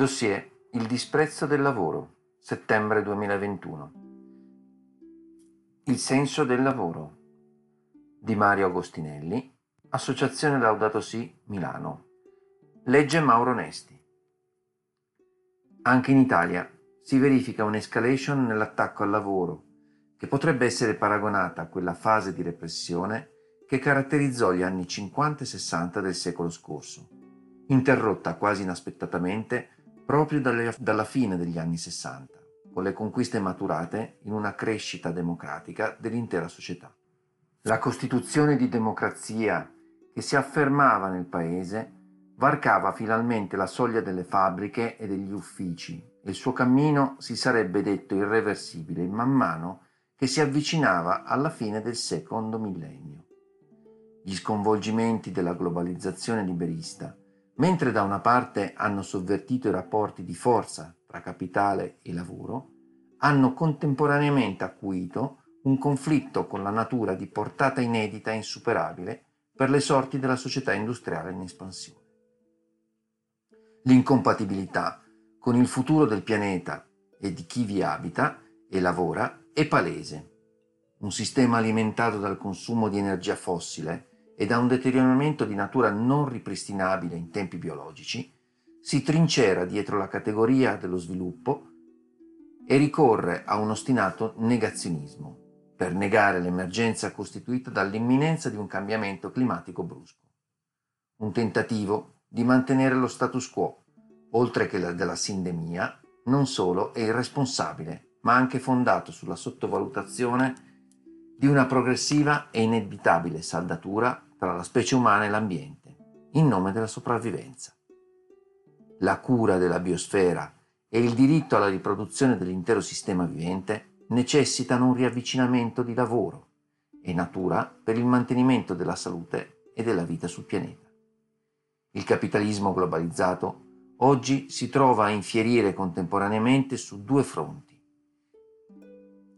Dossier Il disprezzo del lavoro, settembre 2021. Il senso del lavoro di Mario Agostinelli, Associazione Laudato Si, Milano. Legge Mauro Nesti. Anche in Italia si verifica un'escalation nell'attacco al lavoro che potrebbe essere paragonata a quella fase di repressione che caratterizzò gli anni 50 e 60 del secolo scorso, interrotta quasi inaspettatamente proprio dalle, dalla fine degli anni 60, con le conquiste maturate in una crescita democratica dell'intera società. La costituzione di democrazia che si affermava nel paese varcava finalmente la soglia delle fabbriche e degli uffici e il suo cammino si sarebbe detto irreversibile man mano che si avvicinava alla fine del secondo millennio. Gli sconvolgimenti della globalizzazione liberista, mentre da una parte hanno sovvertito i rapporti di forza tra capitale e lavoro, hanno contemporaneamente acuito un conflitto con la natura di portata inedita e insuperabile per le sorti della società industriale in espansione. L'incompatibilità con il futuro del pianeta e di chi vi abita e lavora è palese. Un sistema alimentato dal consumo di energia fossile e da un deterioramento di natura non ripristinabile in tempi biologici, si trincera dietro la categoria dello sviluppo e ricorre a un ostinato negazionismo per negare l'emergenza costituita dall'imminenza di un cambiamento climatico brusco. Un tentativo di mantenere lo status quo, oltre che la della sindemia, non solo è irresponsabile, ma anche fondato sulla sottovalutazione di una progressiva e inevitabile saldatura tra la specie umana e l'ambiente, in nome della sopravvivenza. La cura della biosfera e il diritto alla riproduzione dell'intero sistema vivente necessitano un riavvicinamento di lavoro e natura per il mantenimento della salute e della vita sul pianeta. Il capitalismo globalizzato oggi si trova a infierire contemporaneamente su due fronti.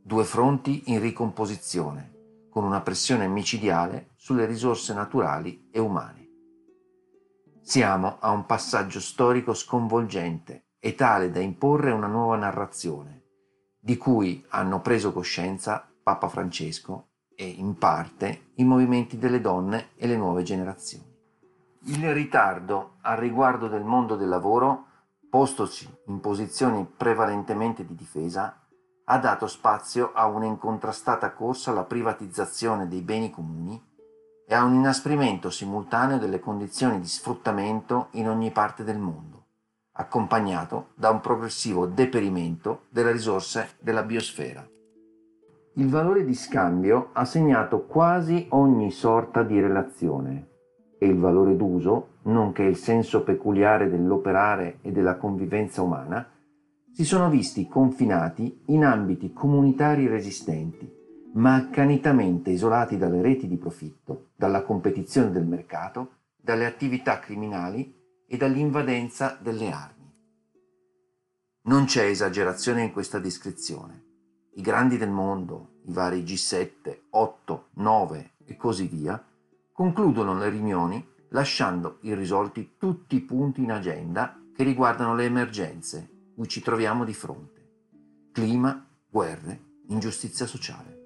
Due fronti in ricomposizione, con una pressione micidiale sulle risorse naturali e umane. Siamo a un passaggio storico sconvolgente e tale da imporre una nuova narrazione, di cui hanno preso coscienza Papa Francesco e, in parte, i movimenti delle donne e le nuove generazioni. Il ritardo al riguardo del mondo del lavoro, postosi in posizioni prevalentemente di difesa, ha dato spazio a un'incontrastata corsa alla privatizzazione dei beni comuni e a un inasprimento simultaneo delle condizioni di sfruttamento in ogni parte del mondo, accompagnato da un progressivo deperimento delle risorse della biosfera. Il valore di scambio ha segnato quasi ogni sorta di relazione e il valore d'uso, nonché il senso peculiare dell'operare e della convivenza umana, si sono visti confinati in ambiti comunitari resistenti, ma accanitamente isolati dalle reti di profitto, dalla competizione del mercato, dalle attività criminali e dall'invadenza delle armi. Non c'è esagerazione in questa descrizione. I grandi del mondo, i vari G7, 8, 9 e così via, concludono le riunioni lasciando irrisolti tutti i punti in agenda che riguardano le emergenze cui ci troviamo di fronte. Clima, guerre, ingiustizia sociale.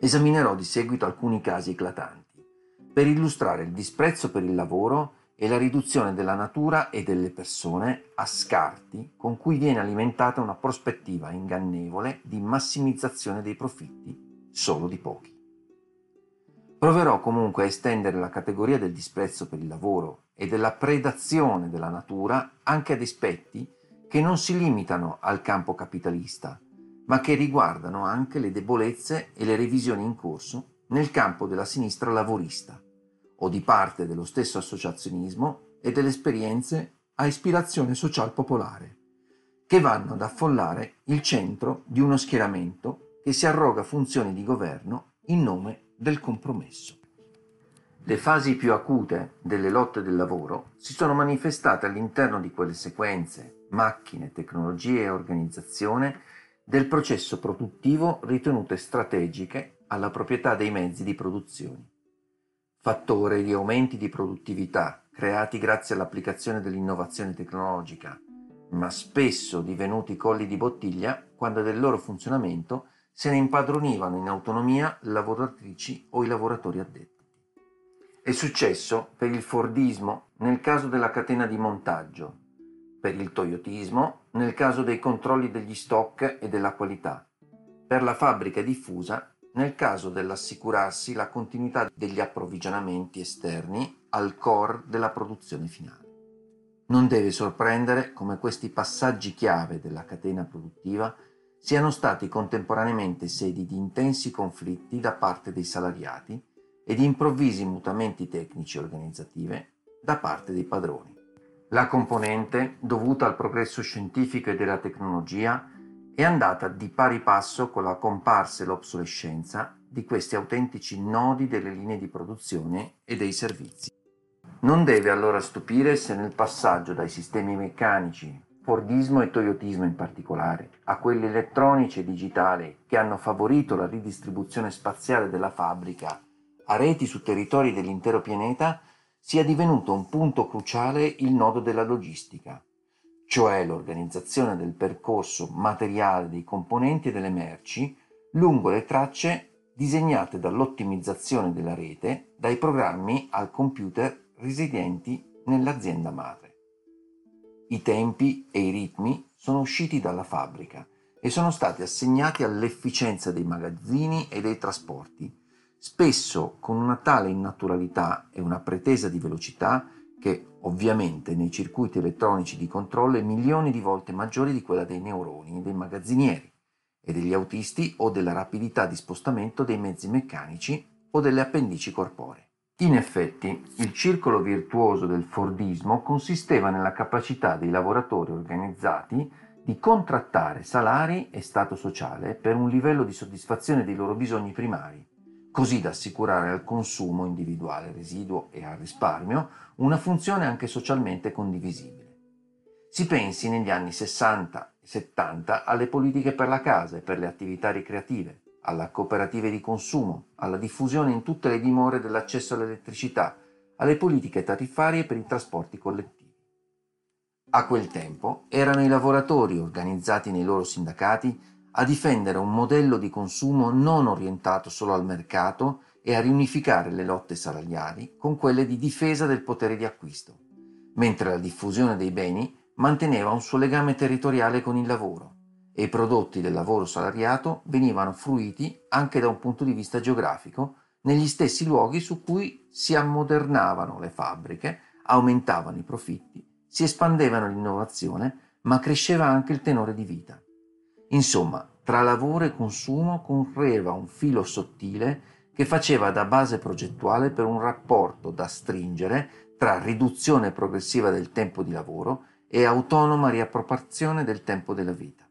Esaminerò di seguito alcuni casi eclatanti per illustrare il disprezzo per il lavoro e la riduzione della natura e delle persone a scarti con cui viene alimentata una prospettiva ingannevole di massimizzazione dei profitti solo di pochi. Proverò comunque a estendere la categoria del disprezzo per il lavoro e della predazione della natura anche ad aspetti che non si limitano al campo capitalista, ma che riguardano anche le debolezze e le revisioni in corso nel campo della sinistra lavorista o di parte dello stesso associazionismo e delle esperienze a ispirazione social popolare, che vanno ad affollare il centro di uno schieramento che si arroga funzioni di governo in nome del compromesso. Le fasi più acute delle lotte del lavoro si sono manifestate all'interno di quelle sequenze, macchine, tecnologie e organizzazione del processo produttivo ritenute strategiche alla proprietà dei mezzi di produzione. fattore di aumenti di produttività creati grazie all'applicazione dell'innovazione tecnologica, ma spesso divenuti colli di bottiglia quando del loro funzionamento se ne impadronivano in autonomia lavoratrici o i lavoratori addetti. È successo per il Fordismo nel caso della catena di montaggio, per il Toyotismo nel caso dei controlli degli stock e della qualità, per la fabbrica diffusa nel caso dell'assicurarsi la continuità degli approvvigionamenti esterni al core della produzione finale. Non deve sorprendere come questi passaggi chiave della catena produttiva siano stati contemporaneamente sedi di intensi conflitti da parte dei salariati e di improvvisi mutamenti tecnici e organizzative da parte dei padroni. La componente, dovuta al progresso scientifico e della tecnologia, è andata di pari passo con la comparsa e l'obsolescenza di questi autentici nodi delle linee di produzione e dei servizi. Non deve allora stupire se nel passaggio dai sistemi meccanici, Fordismo e Toyotismo in particolare, a quelli elettronici e digitali che hanno favorito la ridistribuzione spaziale della fabbrica a reti su territori dell'intero pianeta, sia divenuto un punto cruciale il nodo della logistica, cioè l'organizzazione del percorso materiale dei componenti e delle merci lungo le tracce disegnate dall'ottimizzazione della rete, dai programmi al computer residenti nell'azienda madre. I tempi e i ritmi sono usciti dalla fabbrica e sono stati assegnati all'efficienza dei magazzini e dei trasporti, spesso con una tale innaturalità e una pretesa di velocità che ovviamente nei circuiti elettronici di controllo è milioni di volte maggiore di quella dei neuroni e dei magazzinieri e degli autisti o della rapidità di spostamento dei mezzi meccanici o delle appendici corporee. In effetti, il circolo virtuoso del Fordismo consisteva nella capacità dei lavoratori organizzati di contrattare salari e stato sociale per un livello di soddisfazione dei loro bisogni primari, così da assicurare al consumo individuale residuo e al risparmio una funzione anche socialmente condivisibile. Si pensi negli anni 60 e 70 alle politiche per la casa e per le attività ricreative, alla cooperative di consumo, alla diffusione in tutte le dimore dell'accesso all'elettricità, alle politiche tariffarie per i trasporti collettivi. A quel tempo erano i lavoratori organizzati nei loro sindacati a difendere un modello di consumo non orientato solo al mercato e a riunificare le lotte salariali con quelle di difesa del potere di acquisto, mentre la diffusione dei beni manteneva un suo legame territoriale con il lavoro e i prodotti del lavoro salariato venivano fruiti anche da un punto di vista geografico negli stessi luoghi su cui si ammodernavano le fabbriche, aumentavano i profitti, si espandevano l'innovazione, ma cresceva anche il tenore di vita. Insomma, tra lavoro e consumo correva un filo sottile che faceva da base progettuale per un rapporto da stringere tra riduzione progressiva del tempo di lavoro e autonoma riappropriazione del tempo della vita.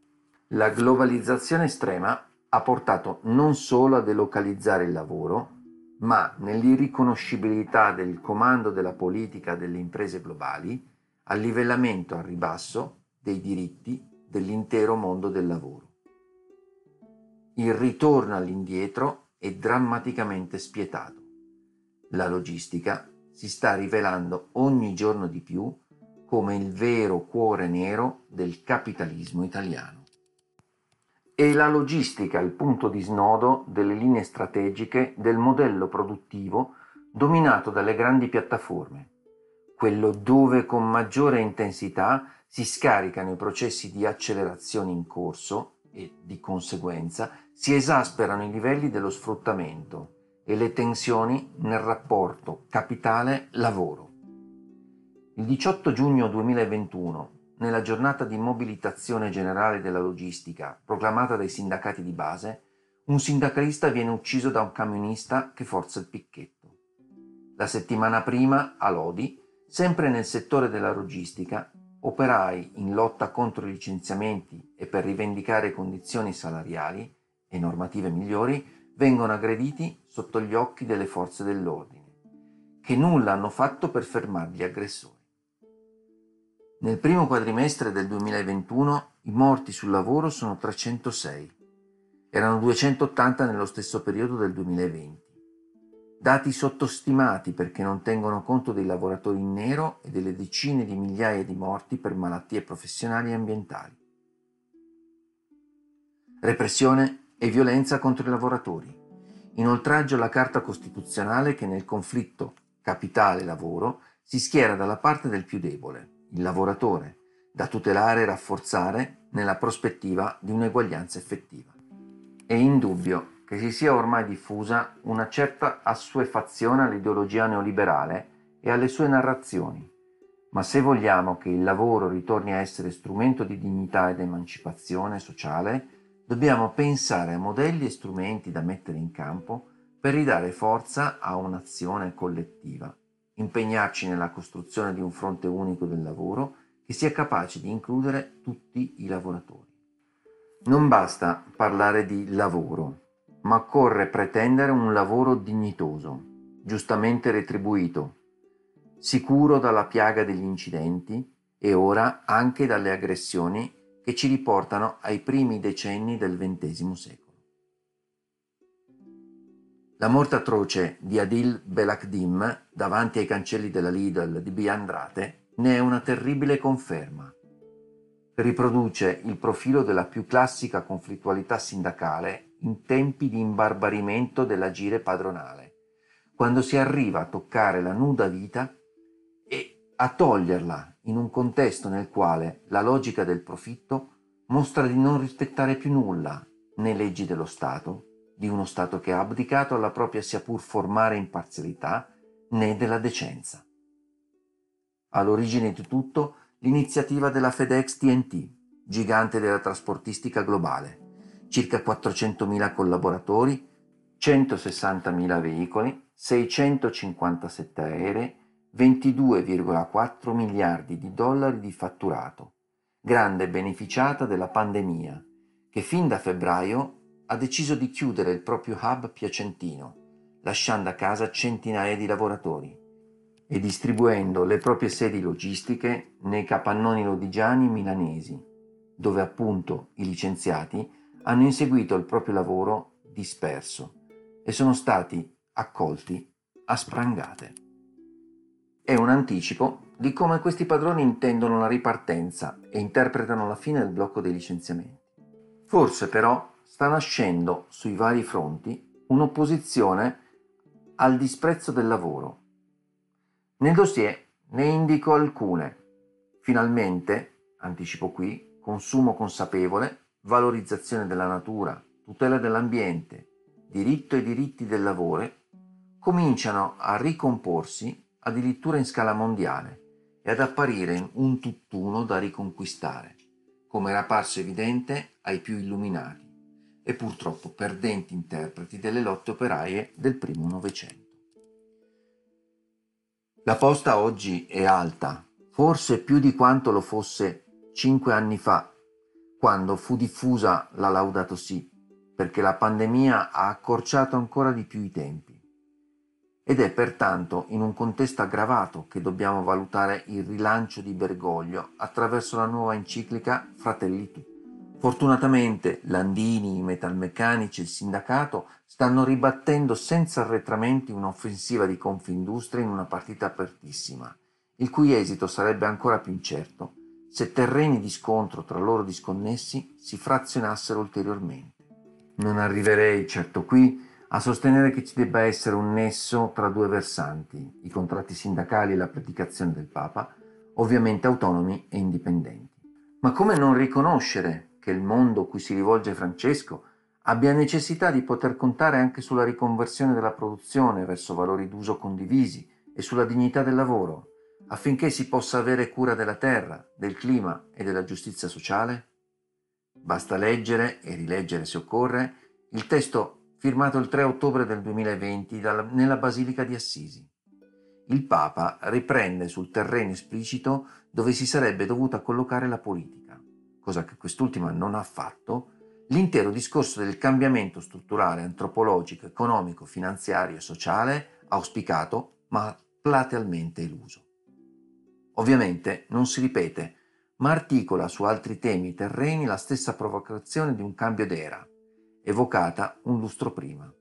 La globalizzazione estrema ha portato non solo a delocalizzare il lavoro, ma nell'irriconoscibilità del comando della politica delle imprese globali al livellamento al ribasso dei diritti dell'intero mondo del lavoro. Il ritorno all'indietro è drammaticamente spietato. La logistica si sta rivelando ogni giorno di più come il vero cuore nero del capitalismo italiano. È la logistica il punto di snodo delle linee strategiche del modello produttivo dominato dalle grandi piattaforme, quello dove con maggiore intensità si scaricano i processi di accelerazione in corso e, di conseguenza, si esasperano i livelli dello sfruttamento e le tensioni nel rapporto capitale-lavoro. Il 18 giugno 2021 nella giornata di mobilitazione generale della logistica proclamata dai sindacati di base, un sindacalista viene ucciso da un camionista che forza il picchetto. La settimana prima, a Lodi, sempre nel settore della logistica, operai in lotta contro i licenziamenti e per rivendicare condizioni salariali e normative migliori vengono aggrediti sotto gli occhi delle forze dell'ordine, che nulla hanno fatto per fermare gli aggressori. Nel primo quadrimestre del 2021 i morti sul lavoro sono 306. Erano 280 nello stesso periodo del 2020. Dati sottostimati perché non tengono conto dei lavoratori in nero e delle decine di migliaia di morti per malattie professionali e ambientali. Repressione e violenza contro i lavoratori. Inoltraggio alla Carta Costituzionale che nel conflitto capitale-lavoro si schiera dalla parte del più debole, il lavoratore, da tutelare e rafforzare nella prospettiva di un'eguaglianza effettiva. È indubbio che si sia ormai diffusa una certa assuefazione all'ideologia neoliberale e alle sue narrazioni, ma se vogliamo che il lavoro ritorni a essere strumento di dignità ed emancipazione sociale, dobbiamo pensare a modelli e strumenti da mettere in campo per ridare forza a un'azione collettiva, impegnarci nella costruzione di un fronte unico del lavoro che sia capace di includere tutti i lavoratori. Non basta parlare di lavoro, ma occorre pretendere un lavoro dignitoso, giustamente retribuito, sicuro dalla piaga degli incidenti e ora anche dalle aggressioni che ci riportano ai primi decenni del XX secolo. La morte atroce di Adil Belakdim davanti ai cancelli della Lidl di Biandrate ne è una terribile conferma. Riproduce il profilo della più classica conflittualità sindacale in tempi di imbarbarimento dell'agire padronale, quando si arriva a toccare la nuda vita e a toglierla in un contesto nel quale la logica del profitto mostra di non rispettare più nulla, né leggi dello Stato, di uno Stato che ha abdicato alla propria sia pur formale imparzialità, né della decenza. All'origine di tutto l'iniziativa della FedEx TNT, gigante della trasportistica globale, circa 400.000 collaboratori, 160.000 veicoli, 657 aerei, 22,4 miliardi di dollari di fatturato, grande beneficiata della pandemia, che fin da febbraio ha deciso di chiudere il proprio hub piacentino, lasciando a casa centinaia di lavoratori e distribuendo le proprie sedi logistiche nei capannoni lodigiani milanesi, dove appunto i licenziati hanno inseguito il proprio lavoro disperso e sono stati accolti a sprangate. È un anticipo di come questi padroni intendono la ripartenza e interpretano la fine del blocco dei licenziamenti. Forse però sta nascendo sui vari fronti un'opposizione al disprezzo del lavoro. Nel dossier ne indico alcune. Finalmente, anticipo qui, consumo consapevole, valorizzazione della natura, tutela dell'ambiente, diritto e diritti del lavoro, cominciano a ricomporsi addirittura in scala mondiale e ad apparire un tutt'uno da riconquistare, come era apparso evidente ai più illuminati e purtroppo perdenti interpreti delle lotte operaie del primo Novecento. La posta oggi è alta, forse più di quanto lo fosse cinque anni fa quando fu diffusa la Laudato Si, perché la pandemia ha accorciato ancora di più i tempi. Ed è pertanto in un contesto aggravato che dobbiamo valutare il rilancio di Bergoglio attraverso la nuova enciclica Fratelli Tutti. Fortunatamente Landini, i metalmeccanici e il sindacato stanno ribattendo senza arretramenti un'offensiva di Confindustria in una partita apertissima, il cui esito sarebbe ancora più incerto se terreni di scontro tra loro disconnessi si frazionassero ulteriormente. Non arriverei certo qui a sostenere che ci debba essere un nesso tra due versanti, i contratti sindacali e la predicazione del Papa, ovviamente autonomi e indipendenti. Ma come non riconoscere che il mondo cui si rivolge Francesco abbia necessità di poter contare anche sulla riconversione della produzione verso valori d'uso condivisi e sulla dignità del lavoro, affinché si possa avere cura della terra, del clima e della giustizia sociale? Basta leggere e rileggere se occorre il testo firmato il 3 ottobre del 2020 dalla, nella Basilica di Assisi. Il Papa riprende sul terreno esplicito dove si sarebbe dovuta collocare la politica, cosa che quest'ultima non ha fatto, l'intero discorso del cambiamento strutturale, antropologico, economico, finanziario e sociale auspicato ma platealmente eluso. Ovviamente non si ripete, ma articola su altri temi terreni la stessa provocazione di un cambio d'era, evocata un lustro prima.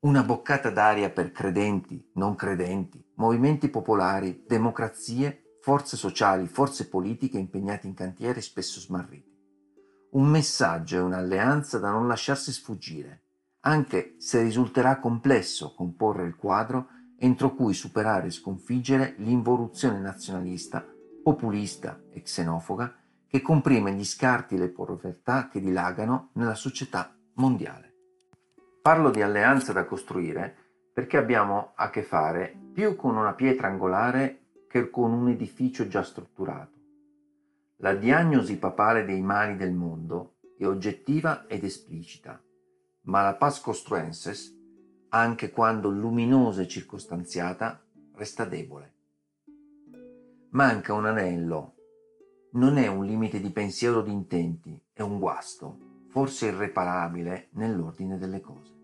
Una boccata d'aria per credenti, non credenti, movimenti popolari, democrazie, forze sociali, forze politiche impegnate in cantieri spesso smarriti. Un messaggio e un'alleanza da non lasciarsi sfuggire, anche se risulterà complesso comporre il quadro entro cui superare e sconfiggere l'involuzione nazionalista, populista e xenofoga che comprime gli scarti e le povertà che dilagano nella società mondiale. Parlo di alleanza da costruire perché abbiamo a che fare più con una pietra angolare che con un edificio già strutturato. La diagnosi papale dei mali del mondo è oggettiva ed esplicita, ma la paz costruenses anche quando luminosa e circostanziata, resta debole. Manca un anello, non è un limite di pensiero o di intenti, è un guasto, forse irreparabile nell'ordine delle cose.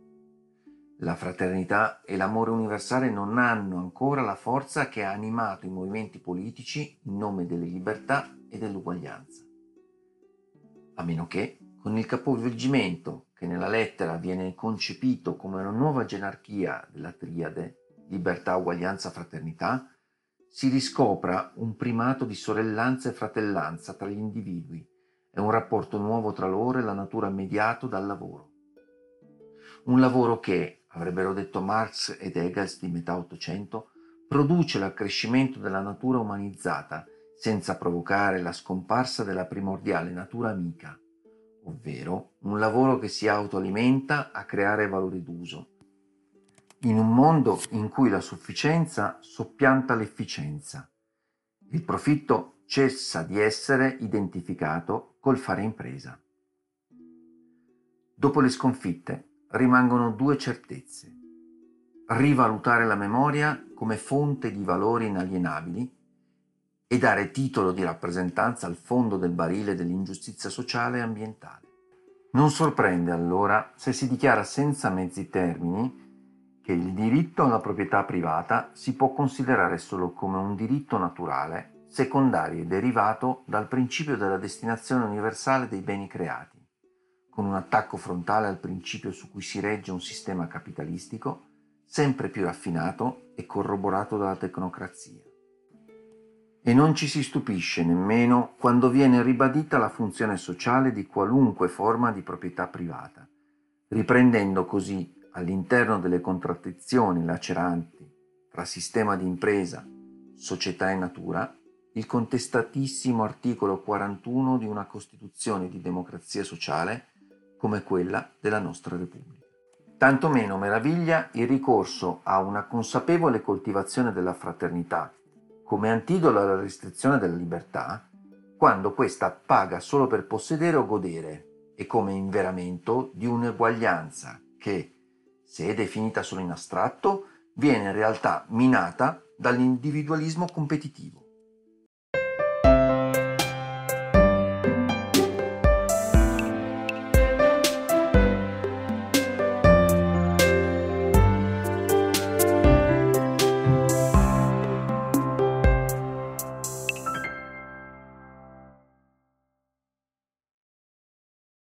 La fraternità e l'amore universale non hanno ancora la forza che ha animato i movimenti politici in nome delle libertà e dell'uguaglianza. A meno che, con il capovolgimento che nella lettera viene concepito come una nuova gerarchia della triade, libertà, uguaglianza, fraternità, si riscopra un primato di sorellanza e fratellanza tra gli individui e un rapporto nuovo tra loro e la natura mediato dal lavoro. Un lavoro che, avrebbero detto Marx ed Engels di metà Ottocento, produce l'accrescimento della natura umanizzata senza provocare la scomparsa della primordiale natura amica, ovvero un lavoro che si autoalimenta a creare valori d'uso, in un mondo in cui la sufficienza soppianta l'efficienza. Il profitto cessa di essere identificato col fare impresa. Dopo le sconfitte rimangono due certezze. Rivalutare la memoria come fonte di valori inalienabili e dare titolo di rappresentanza al fondo del barile dell'ingiustizia sociale e ambientale. Non sorprende allora se si dichiara senza mezzi termini che il diritto alla proprietà privata si può considerare solo come un diritto naturale, secondario e derivato dal principio della destinazione universale dei beni creati, con un attacco frontale al principio su cui si regge un sistema capitalistico sempre più raffinato e corroborato dalla tecnocrazia e non ci si stupisce nemmeno quando viene ribadita la funzione sociale di qualunque forma di proprietà privata, riprendendo così all'interno delle contraddizioni laceranti tra sistema di impresa, società e natura il contestatissimo articolo 41 di una Costituzione di democrazia sociale come quella della nostra Repubblica. Tanto meno meraviglia il ricorso a una consapevole coltivazione della fraternità come antidoto alla restrizione della libertà, quando questa paga solo per possedere o godere e come inveramento di un'eguaglianza che, se è definita solo in astratto, viene in realtà minata dall'individualismo competitivo.